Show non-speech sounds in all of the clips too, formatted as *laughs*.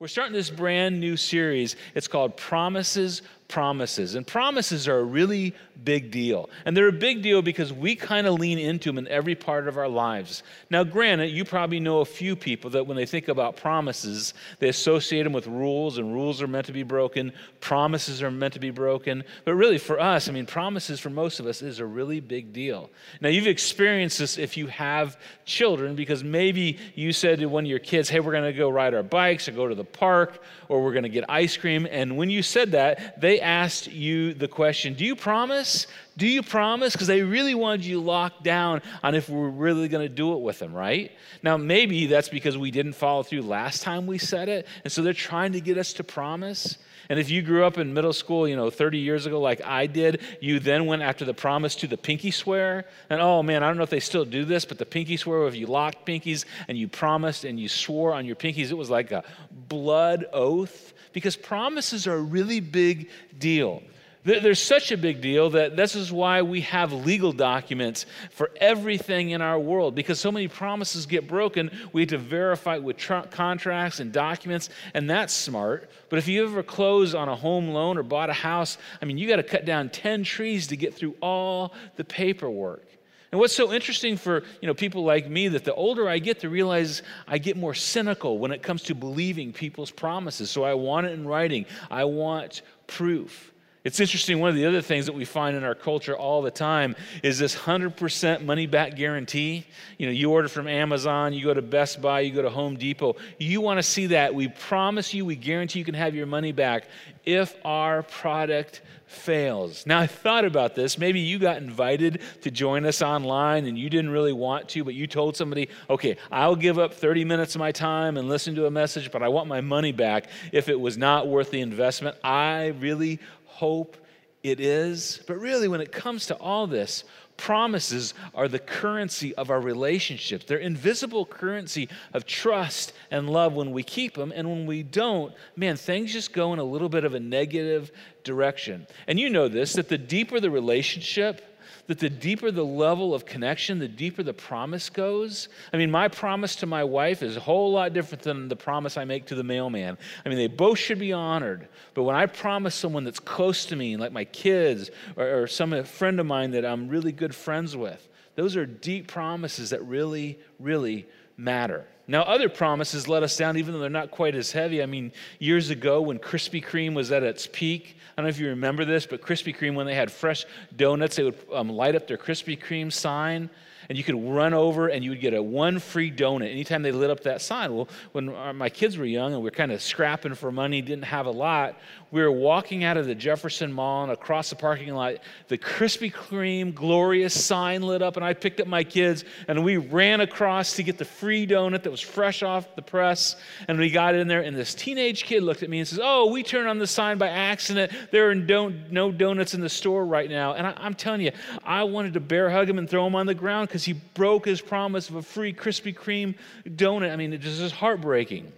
We're starting this brand new series. It's called Promises, Promises. And promises are a really big deal. And they're a big deal because we kind of lean into them in every part of our lives. Now, granted, you probably know a few people that when they think about promises, they associate them with rules, and rules are meant to be broken, promises are meant to be broken. But really, for us, I mean, promises for most of us is a really big deal. Now, you've experienced this if you have children because maybe you said to one of your kids, hey, we're going to go ride our bikes or go to the park or we're going to get ice cream. And when you said that, they asked you the question, Do you promise? Do you promise? Because they really wanted you locked down on if we're really going to do it with them, right? Now, maybe that's because we didn't follow through last time we said it. And so they're trying to get us to promise. And if you grew up in middle school, you know, 30 years ago, like I did, you then went after the promise to the pinky swear. And oh man, I don't know if they still do this, but the pinky swear, if you locked pinkies and you promised and you swore on your pinkies, it was like a blood oath because promises are a really big deal. They're such a big deal that this is why we have legal documents for everything in our world because so many promises get broken. We have to verify with tr- contracts and documents, and that's smart. But if you ever close on a home loan or bought a house, I mean, you got to cut down 10 trees to get through all the paperwork. And what's so interesting for you know, people like me that the older I get to realize I get more cynical when it comes to believing people's promises. So I want it in writing. I want proof. It's interesting, one of the other things that we find in our culture all the time is this 100% money back guarantee. You know, you order from Amazon, you go to Best Buy, you go to Home Depot. You want to see that. We promise you, we guarantee you can have your money back if our product fails. Now, I thought about this. Maybe you got invited to join us online and you didn't really want to, but you told somebody, okay, I'll give up 30 minutes of my time and listen to a message, but I want my money back if it was not worth the investment. I really hope it is. But really, when it comes to all this, promises are the currency of our relationships. They're invisible currency of trust and love when we keep them. And when we don't, man, things just go in a little bit of a negative direction. And you know this that the deeper the relationship, that the deeper the level of connection, the deeper the promise goes. I mean, my promise to my wife is a whole lot different than the promise I make to the mailman. I mean, they both should be honored. But when I promise someone that's close to me, like my kids or, or some friend of mine that I'm really good friends with, those are deep promises that really, really matter. Now, other promises let us down, even though they're not quite as heavy. I mean, years ago when Krispy Kreme was at its peak, I don't know if you remember this, but Krispy Kreme, when they had fresh donuts, they would um, light up their Krispy Kreme sign and you could run over and you would get a one free donut anytime they lit up that sign. Well, when my kids were young and we were kind of scrapping for money, didn't have a lot, we were walking out of the Jefferson Mall and across the parking lot, the Krispy Kreme glorious sign lit up, and I picked up my kids and we ran across to get the free donut that was fresh off the press. And we got in there, and this teenage kid looked at me and says, Oh, we turned on the sign by accident. There are no donuts in the store right now. And I, I'm telling you, I wanted to bear hug him and throw him on the ground because he broke his promise of a free Krispy Kreme donut. I mean, it just is heartbreaking.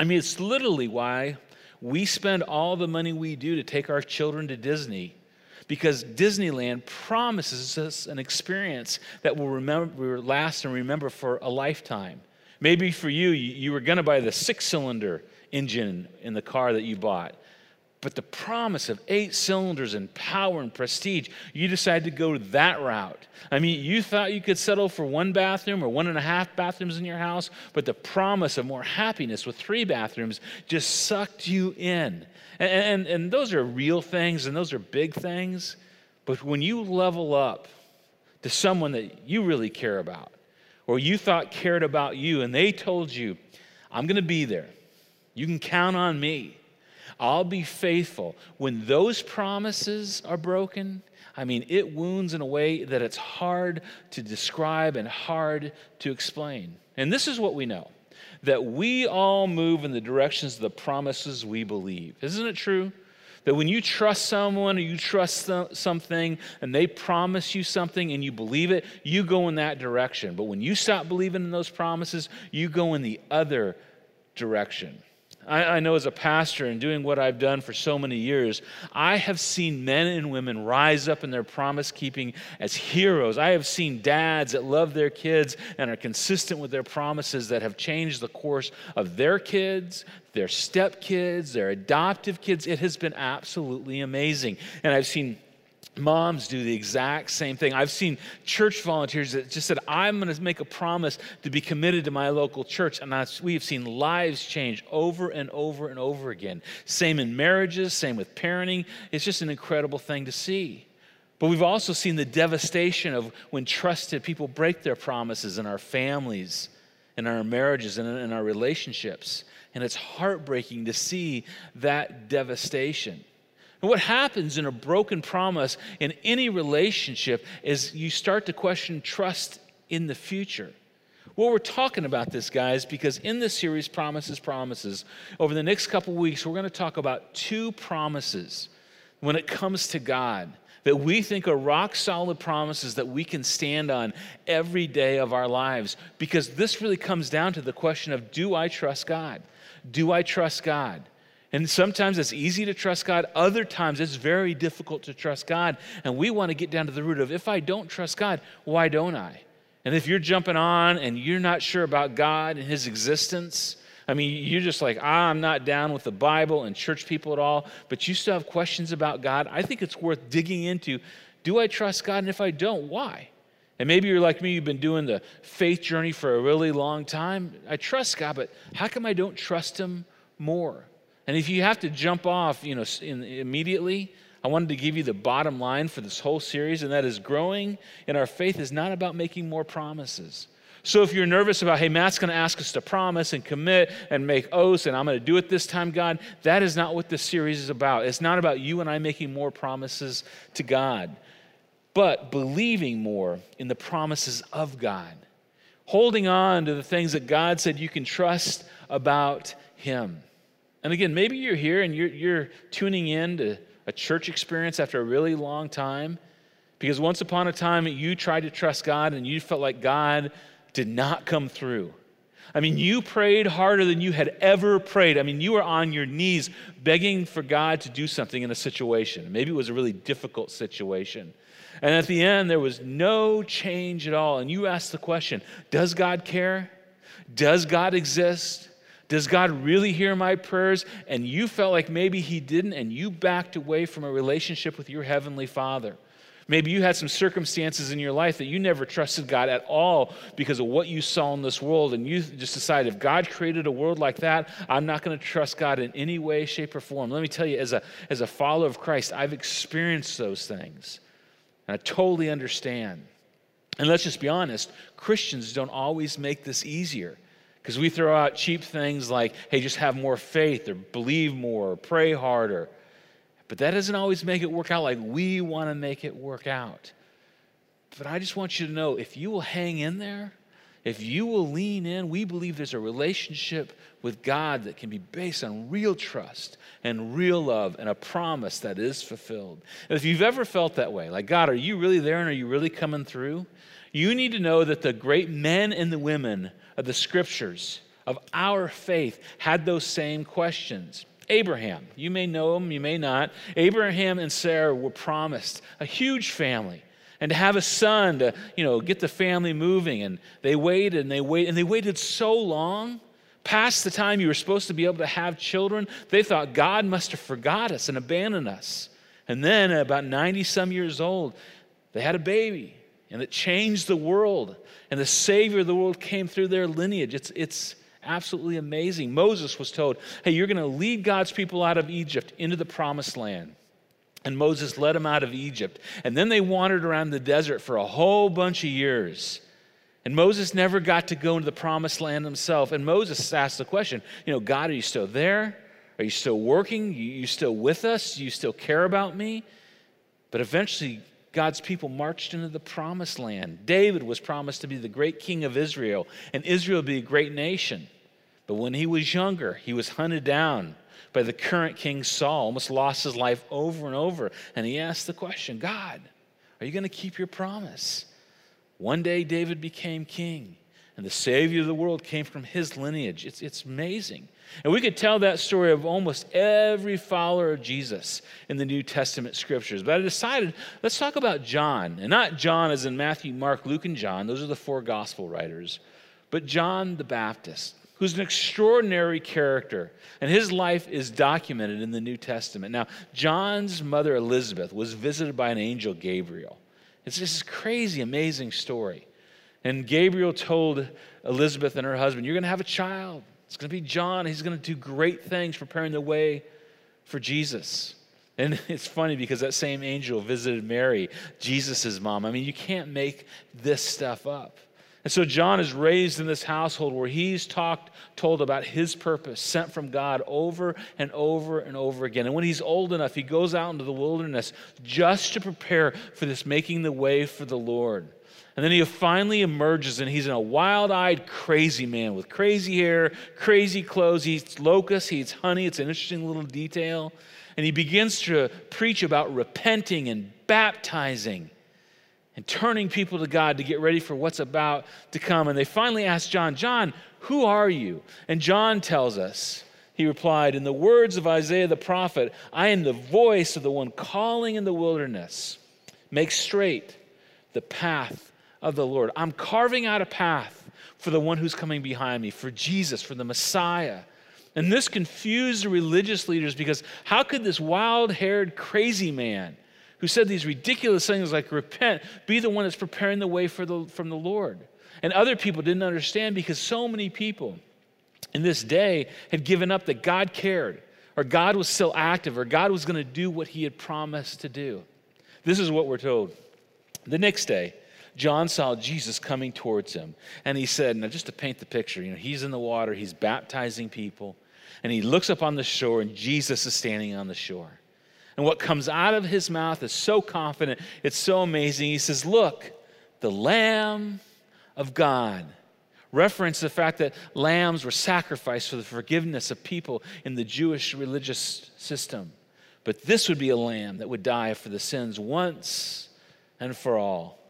I mean, it's literally why we spend all the money we do to take our children to Disney because Disneyland promises us an experience that will remember, last and remember for a lifetime. Maybe for you, you were going to buy the six cylinder engine in the car that you bought. But the promise of eight cylinders and power and prestige, you decided to go that route. I mean, you thought you could settle for one bathroom or one and a half bathrooms in your house, but the promise of more happiness with three bathrooms just sucked you in. And, and, and those are real things and those are big things. But when you level up to someone that you really care about, or you thought cared about you, and they told you, I'm going to be there, you can count on me I'll be faithful. When those promises are broken, I mean, it wounds in a way that it's hard to describe and hard to explain. And this is what we know that we all move in the directions of the promises we believe. Isn't it true? That when you trust someone or you trust something and they promise you something and you believe it, you go in that direction. But when you stop believing in those promises, you go in the other direction. I, I, know as a pastor and doing what I've done for so many years, I have seen men and women rise up in their promise keeping as heroes. I have seen dads that love their kids and are consistent with their promises that have changed the course of their kids, their stepkids, their adoptive kids. It has been absolutely amazing. And I've seen Moms do the exact same thing. I've seen church volunteers that just said, I'm going to make a promise to be committed to my local church. And we have seen lives change over and over and over again. Same in marriages, same with parenting. It's just an incredible thing to see. But we've also seen the devastation of when trusted people break their promises in our families, in our marriages, and in our relationships. And it's heartbreaking to see that devastation. And what happens in a broken promise in any relationship is you start to question trust in the future. Well, we're talking about this, guys, because in this series, Promises, Promises, over the next couple weeks, we're going to talk about two promises when it comes to God that we think are rock solid promises that we can stand on every day of our lives. Because this really comes down to the question of do I trust God? Do I trust God? And sometimes it's easy to trust God, other times it's very difficult to trust God. And we want to get down to the root of if I don't trust God, why don't I? And if you're jumping on and you're not sure about God and His existence, I mean, you're just like, ah, I'm not down with the Bible and church people at all, but you still have questions about God, I think it's worth digging into. Do I trust God? And if I don't, why? And maybe you're like me, you've been doing the faith journey for a really long time. I trust God, but how come I don't trust Him more? And if you have to jump off, you know, in, immediately, I wanted to give you the bottom line for this whole series, and that is growing in our faith is not about making more promises. So if you're nervous about, hey, Matt's going to ask us to promise and commit and make oaths, and I'm going to do it this time, God, that is not what this series is about. It's not about you and I making more promises to God, but believing more in the promises of God, holding on to the things that God said you can trust about Him. And again, maybe you're here and you're, you're tuning in to a church experience after a really long time because once upon a time you tried to trust God and you felt like God did not come through. I mean, you prayed harder than you had ever prayed. I mean, you were on your knees begging for God to do something in a situation. Maybe it was a really difficult situation. And at the end, there was no change at all. And you asked the question Does God care? Does God exist? Does God really hear my prayers? And you felt like maybe He didn't, and you backed away from a relationship with your Heavenly Father. Maybe you had some circumstances in your life that you never trusted God at all because of what you saw in this world, and you just decided if God created a world like that, I'm not going to trust God in any way, shape, or form. Let me tell you, as a, as a follower of Christ, I've experienced those things, and I totally understand. And let's just be honest Christians don't always make this easier. Because we throw out cheap things like, hey, just have more faith or believe more or pray harder. But that doesn't always make it work out like we want to make it work out. But I just want you to know if you will hang in there, if you will lean in, we believe there's a relationship with God that can be based on real trust and real love and a promise that is fulfilled. And if you've ever felt that way, like, God, are you really there and are you really coming through? You need to know that the great men and the women of the scriptures of our faith had those same questions. Abraham, you may know him, you may not. Abraham and Sarah were promised a huge family and to have a son to, you know, get the family moving. And they waited and they waited and they waited so long past the time you were supposed to be able to have children. They thought God must have forgot us and abandoned us. And then, about 90 some years old, they had a baby and it changed the world and the Savior of the world came through their lineage. It's, it's absolutely amazing. Moses was told, hey, you're going to lead God's people out of Egypt into the promised land. And Moses led them out of Egypt. And then they wandered around the desert for a whole bunch of years. And Moses never got to go into the promised land himself. And Moses asked the question, you know, God, are you still there? Are you still working? Are you still with us? Do you still care about me? But eventually, God's people marched into the promised land. David was promised to be the great king of Israel, and Israel would be a great nation. But when he was younger, he was hunted down by the current king Saul, almost lost his life over and over. And he asked the question God, are you going to keep your promise? One day David became king. And the Savior of the world came from his lineage. It's, it's amazing. And we could tell that story of almost every follower of Jesus in the New Testament scriptures. But I decided, let's talk about John. And not John as in Matthew, Mark, Luke, and John. Those are the four gospel writers. But John the Baptist, who's an extraordinary character. And his life is documented in the New Testament. Now, John's mother, Elizabeth, was visited by an angel, Gabriel. It's this crazy, amazing story. And Gabriel told Elizabeth and her husband, You're going to have a child. It's going to be John. He's going to do great things, preparing the way for Jesus. And *laughs* it's funny because that same angel visited Mary, Jesus' mom. I mean, you can't make this stuff up. And so John is raised in this household where he's talked, told about his purpose, sent from God over and over and over again. And when he's old enough, he goes out into the wilderness just to prepare for this making the way for the Lord. And then he finally emerges and he's a wild eyed, crazy man with crazy hair, crazy clothes. He eats locusts, he eats honey. It's an interesting little detail. And he begins to preach about repenting and baptizing and turning people to God to get ready for what's about to come. And they finally ask John, John, who are you? And John tells us, he replied, In the words of Isaiah the prophet, I am the voice of the one calling in the wilderness. Make straight the path of the Lord. I'm carving out a path for the one who's coming behind me, for Jesus, for the Messiah. And this confused the religious leaders because how could this wild haired, crazy man who said these ridiculous things like repent be the one that's preparing the way for the, from the Lord? And other people didn't understand because so many people in this day had given up that God cared, or God was still active, or God was going to do what he had promised to do. This is what we're told. The next day, John saw Jesus coming towards him. And he said, now just to paint the picture, you know, he's in the water, he's baptizing people, and he looks up on the shore, and Jesus is standing on the shore. And what comes out of his mouth is so confident, it's so amazing. He says, Look, the Lamb of God. Reference the fact that lambs were sacrificed for the forgiveness of people in the Jewish religious system. But this would be a lamb that would die for the sins once and for all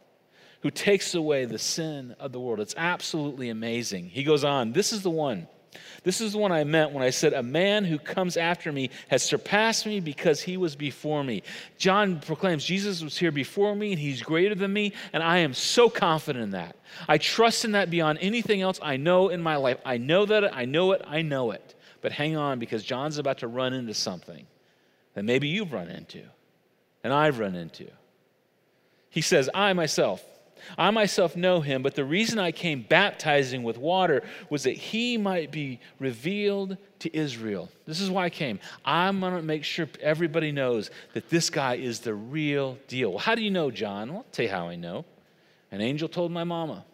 who takes away the sin of the world. It's absolutely amazing. He goes on, This is the one. This is the one I meant when I said, A man who comes after me has surpassed me because he was before me. John proclaims Jesus was here before me and he's greater than me, and I am so confident in that. I trust in that beyond anything else I know in my life. I know that, I know it, I know it. But hang on because John's about to run into something that maybe you've run into and I've run into. He says, I myself, I myself know him, but the reason I came baptizing with water was that he might be revealed to Israel. This is why I came. I'm going to make sure everybody knows that this guy is the real deal. Well, how do you know, John? Well, I'll tell you how I know. An angel told my mama.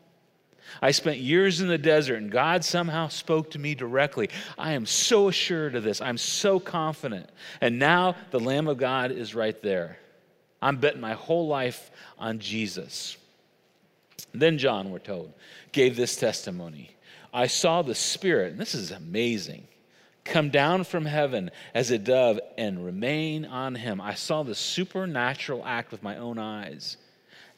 I spent years in the desert and God somehow spoke to me directly. I am so assured of this. I'm so confident. And now the Lamb of God is right there. I'm betting my whole life on Jesus. Then John, we're told, gave this testimony I saw the Spirit, and this is amazing, come down from heaven as a dove and remain on him. I saw the supernatural act with my own eyes.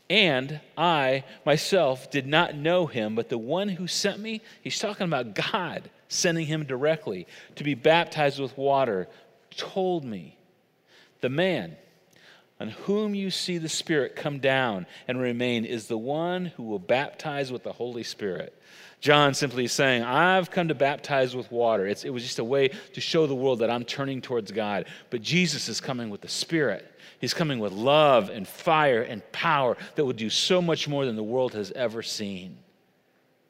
And I myself did not know him, but the one who sent me, he's talking about God sending him directly to be baptized with water, told me, the man on whom you see the Spirit come down and remain is the one who will baptize with the Holy Spirit. John simply saying, I've come to baptize with water. It's, it was just a way to show the world that I'm turning towards God. But Jesus is coming with the Spirit. He's coming with love and fire and power that will do so much more than the world has ever seen.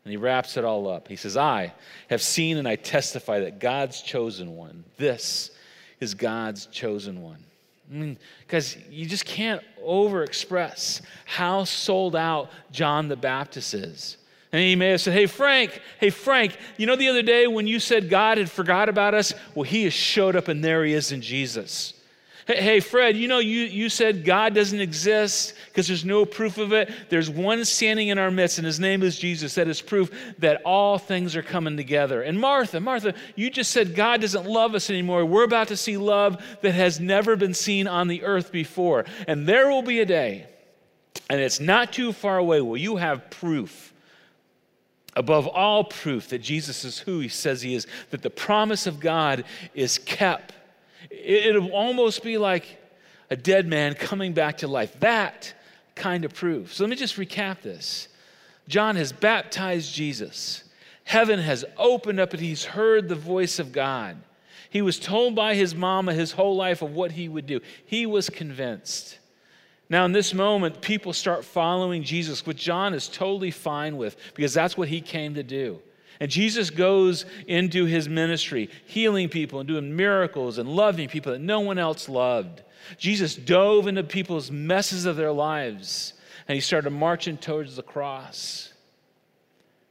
And he wraps it all up. He says, I have seen and I testify that God's chosen one, this is God's chosen one. I mean, because you just can't overexpress how sold out John the Baptist is. And he may have said, Hey, Frank, hey, Frank, you know the other day when you said God had forgot about us? Well, he has showed up and there he is in Jesus. Hey, Fred, you know, you, you said God doesn't exist because there's no proof of it. There's one standing in our midst, and his name is Jesus. That is proof that all things are coming together. And Martha, Martha, you just said God doesn't love us anymore. We're about to see love that has never been seen on the earth before. And there will be a day, and it's not too far away, where you have proof above all proof that Jesus is who he says he is, that the promise of God is kept. It'll almost be like a dead man coming back to life. That kind of proof. So let me just recap this. John has baptized Jesus. Heaven has opened up and he's heard the voice of God. He was told by his mama his whole life of what he would do. He was convinced. Now, in this moment, people start following Jesus, which John is totally fine with because that's what he came to do. And Jesus goes into his ministry, healing people and doing miracles and loving people that no one else loved. Jesus dove into people's messes of their lives and he started marching towards the cross.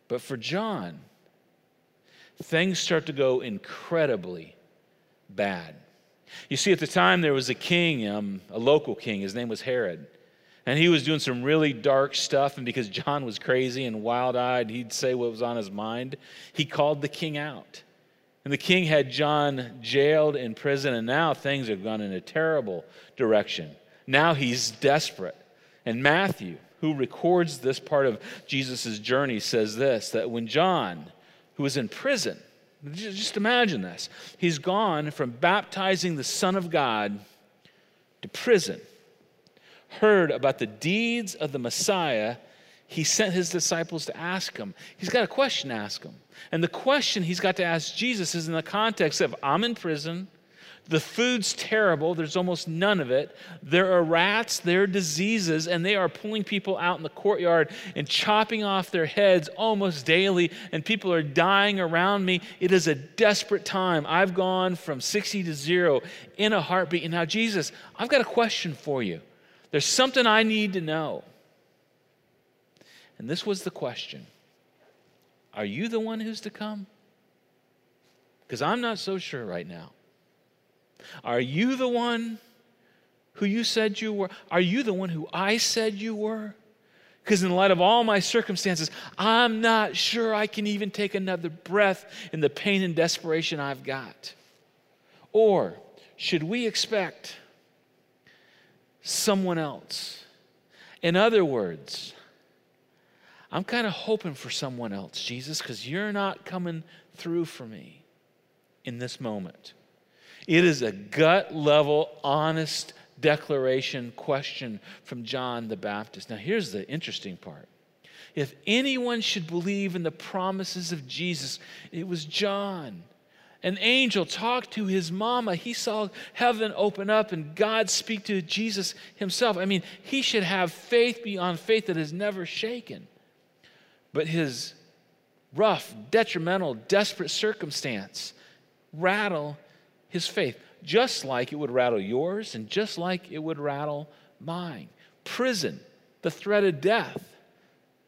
But for John, things start to go incredibly bad. You see, at the time, there was a king, um, a local king. His name was Herod. And he was doing some really dark stuff. And because John was crazy and wild eyed, he'd say what was on his mind. He called the king out. And the king had John jailed in prison. And now things have gone in a terrible direction. Now he's desperate. And Matthew, who records this part of Jesus' journey, says this that when John, who was in prison, just imagine this. He's gone from baptizing the Son of God to prison, heard about the deeds of the Messiah. He sent his disciples to ask him. He's got a question to ask him. And the question he's got to ask Jesus is in the context of I'm in prison. The food's terrible. There's almost none of it. There are rats, there are diseases, and they are pulling people out in the courtyard and chopping off their heads almost daily, and people are dying around me. It is a desperate time. I've gone from 60 to zero in a heartbeat. And now, Jesus, I've got a question for you. There's something I need to know. And this was the question Are you the one who's to come? Because I'm not so sure right now. Are you the one who you said you were? Are you the one who I said you were? Because, in light of all my circumstances, I'm not sure I can even take another breath in the pain and desperation I've got. Or should we expect someone else? In other words, I'm kind of hoping for someone else, Jesus, because you're not coming through for me in this moment. It is a gut level, honest declaration question from John the Baptist. Now, here's the interesting part. If anyone should believe in the promises of Jesus, it was John. An angel talked to his mama. He saw heaven open up and God speak to Jesus himself. I mean, he should have faith beyond faith that is never shaken. But his rough, detrimental, desperate circumstance rattle his faith, just like it would rattle yours and just like it would rattle mine. Prison, the threat of death,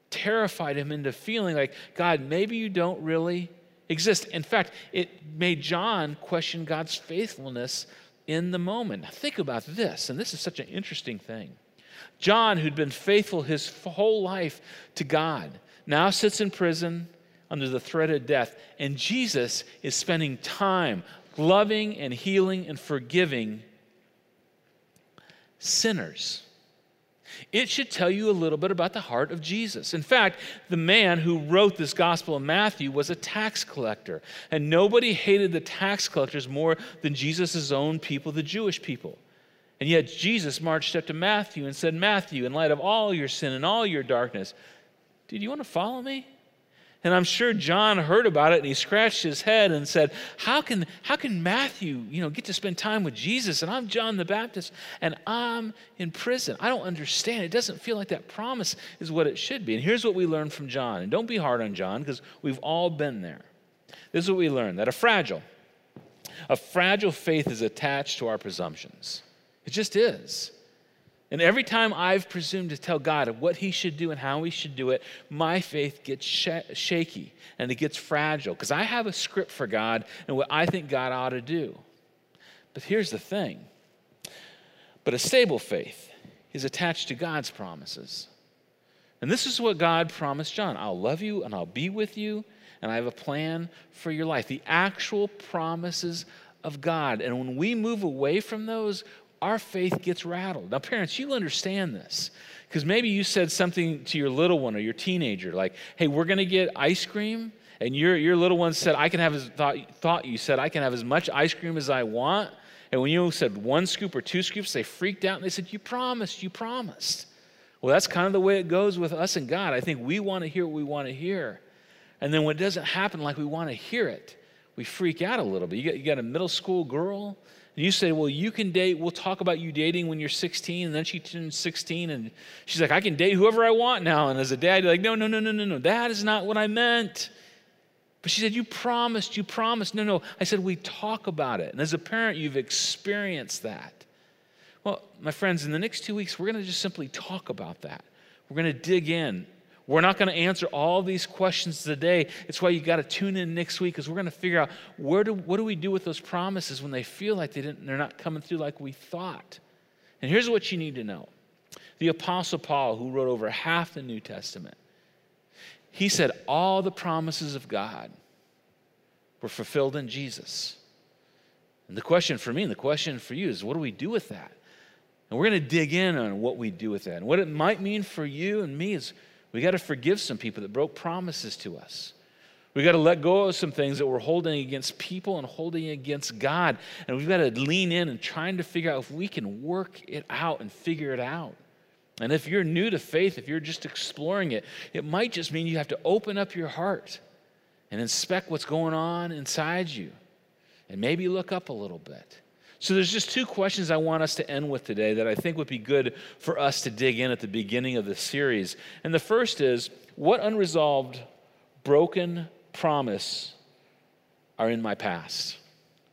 terrified him into feeling like, God, maybe you don't really exist. In fact, it made John question God's faithfulness in the moment. Now, think about this, and this is such an interesting thing. John, who'd been faithful his whole life to God, now sits in prison under the threat of death, and Jesus is spending time loving and healing and forgiving sinners. It should tell you a little bit about the heart of Jesus. In fact, the man who wrote this Gospel of Matthew was a tax collector, and nobody hated the tax collectors more than Jesus' own people, the Jewish people. And yet, Jesus marched up to Matthew and said, Matthew, in light of all your sin and all your darkness, do you want to follow me? And I'm sure John heard about it and he scratched his head and said, How can, how can Matthew, you know, get to spend time with Jesus? And I'm John the Baptist and I'm in prison. I don't understand. It doesn't feel like that promise is what it should be. And here's what we learned from John. And don't be hard on John because we've all been there. This is what we learned that a fragile, a fragile faith is attached to our presumptions. It just is. And every time I've presumed to tell God what He should do and how He should do it, my faith gets sh- shaky and it gets fragile because I have a script for God and what I think God ought to do. But here's the thing but a stable faith is attached to God's promises. And this is what God promised John I'll love you and I'll be with you, and I have a plan for your life. The actual promises of God. And when we move away from those, our faith gets rattled. Now, parents, you understand this because maybe you said something to your little one or your teenager, like, hey, we're going to get ice cream. And your, your little one said, I can have as, thought, thought you said, I can have as much ice cream as I want. And when you said one scoop or two scoops, they freaked out and they said, You promised, you promised. Well, that's kind of the way it goes with us and God. I think we want to hear what we want to hear. And then when it doesn't happen like we want to hear it, we freak out a little bit. You got, you got a middle school girl, and you say, Well, you can date, we'll talk about you dating when you're 16. And then she turns 16, and she's like, I can date whoever I want now. And as a dad, you're like, No, no, no, no, no, no. That is not what I meant. But she said, You promised, you promised. No, no. I said, We talk about it. And as a parent, you've experienced that. Well, my friends, in the next two weeks, we're going to just simply talk about that. We're going to dig in. We're not going to answer all these questions today. It's why you got to tune in next week because we're going to figure out where do, what do we do with those promises when they feel like they didn't, they're not coming through like we thought. And here's what you need to know. The Apostle Paul, who wrote over half the New Testament, he said all the promises of God were fulfilled in Jesus. And the question for me and the question for you is what do we do with that? And we're going to dig in on what we do with that. And what it might mean for you and me is we got to forgive some people that broke promises to us. We got to let go of some things that we're holding against people and holding against God. And we've got to lean in and trying to figure out if we can work it out and figure it out. And if you're new to faith, if you're just exploring it, it might just mean you have to open up your heart and inspect what's going on inside you and maybe look up a little bit. So there's just two questions I want us to end with today that I think would be good for us to dig in at the beginning of the series. And the first is what unresolved, broken promise are in my past?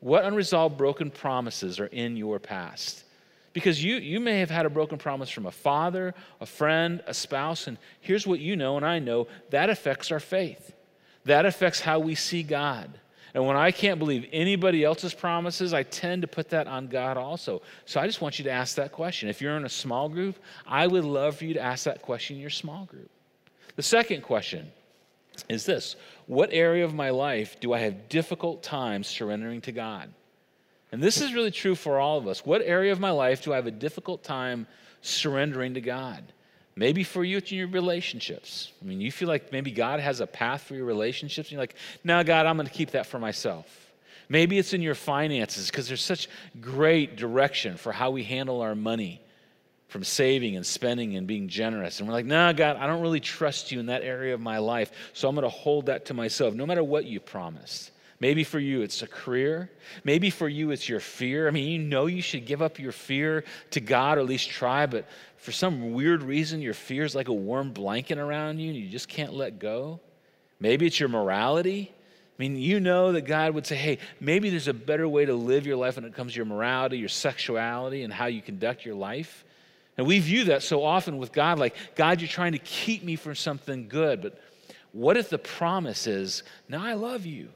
What unresolved, broken promises are in your past? Because you, you may have had a broken promise from a father, a friend, a spouse, and here's what you know and I know that affects our faith. That affects how we see God. And when I can't believe anybody else's promises, I tend to put that on God also. So I just want you to ask that question. If you're in a small group, I would love for you to ask that question in your small group. The second question is this What area of my life do I have difficult times surrendering to God? And this is really true for all of us. What area of my life do I have a difficult time surrendering to God? Maybe for you, it's in your relationships. I mean, you feel like maybe God has a path for your relationships, and you're like, no, God, I'm going to keep that for myself. Maybe it's in your finances because there's such great direction for how we handle our money from saving and spending and being generous. And we're like, no, God, I don't really trust you in that area of my life, so I'm going to hold that to myself, no matter what you promised. Maybe for you, it's a career. Maybe for you, it's your fear. I mean, you know you should give up your fear to God or at least try, but for some weird reason, your fear is like a warm blanket around you and you just can't let go. Maybe it's your morality. I mean, you know that God would say, hey, maybe there's a better way to live your life when it comes to your morality, your sexuality, and how you conduct your life. And we view that so often with God like, God, you're trying to keep me from something good. But what if the promise is, now I love you?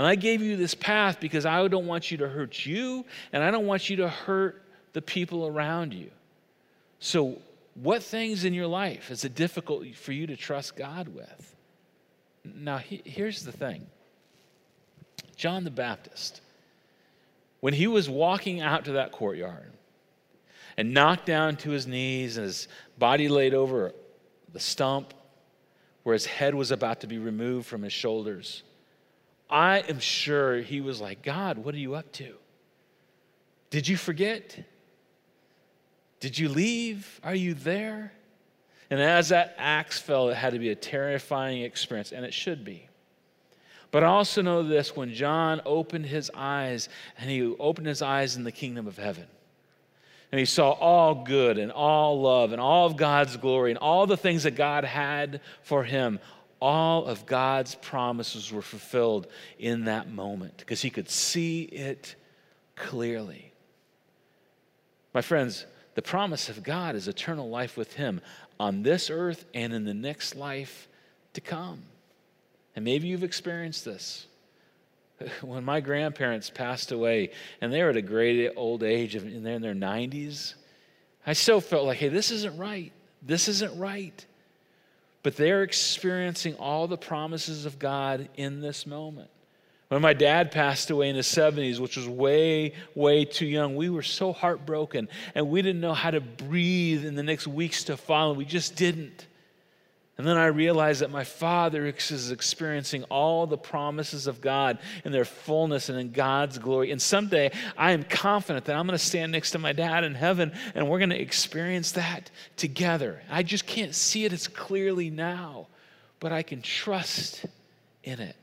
And I gave you this path because I don't want you to hurt you, and I don't want you to hurt the people around you. So, what things in your life is it difficult for you to trust God with? Now, he, here's the thing John the Baptist, when he was walking out to that courtyard and knocked down to his knees and his body laid over the stump where his head was about to be removed from his shoulders, I am sure he was like, God, what are you up to? Did you forget? Did you leave? Are you there? And as that axe fell, it had to be a terrifying experience, and it should be. But I also know this when John opened his eyes, and he opened his eyes in the kingdom of heaven, and he saw all good and all love and all of God's glory and all the things that God had for him, all of God's promises were fulfilled in that moment because he could see it clearly. My friends, the promise of God is eternal life with him on this earth and in the next life to come. And maybe you've experienced this. *laughs* When my grandparents passed away and they were at a great old age, and they're in their 90s, I still felt like, hey, this isn't right. This isn't right. But they're experiencing all the promises of God in this moment. When my dad passed away in his 70s, which was way, way too young, we were so heartbroken and we didn't know how to breathe in the next weeks to follow. We just didn't. And then I realized that my father is experiencing all the promises of God in their fullness and in God's glory. And someday I am confident that I'm going to stand next to my dad in heaven and we're going to experience that together. I just can't see it as clearly now, but I can trust in it.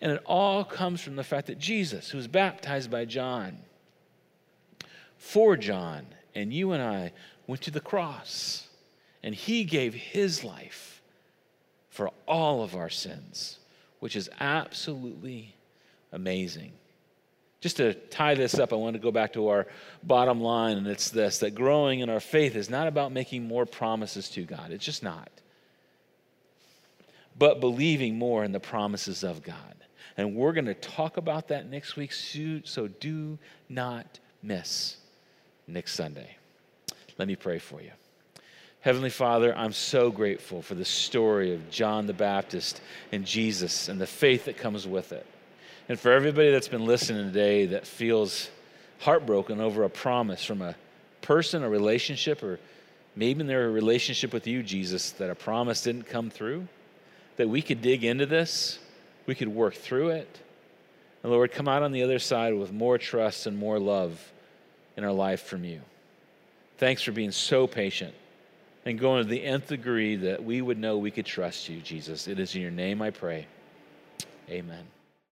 And it all comes from the fact that Jesus, who was baptized by John, for John, and you and I went to the cross, and he gave his life for all of our sins, which is absolutely amazing. Just to tie this up, I want to go back to our bottom line, and it's this that growing in our faith is not about making more promises to God. It's just not. But believing more in the promises of God. And we're going to talk about that next week, so do not miss next Sunday. Let me pray for you. Heavenly Father, I'm so grateful for the story of John the Baptist and Jesus and the faith that comes with it. And for everybody that's been listening today that feels heartbroken over a promise from a person, a relationship, or maybe in their relationship with you, Jesus, that a promise didn't come through, that we could dig into this we could work through it. And Lord, come out on the other side with more trust and more love in our life from you. Thanks for being so patient and going to the nth degree that we would know we could trust you, Jesus. It is in your name I pray. Amen.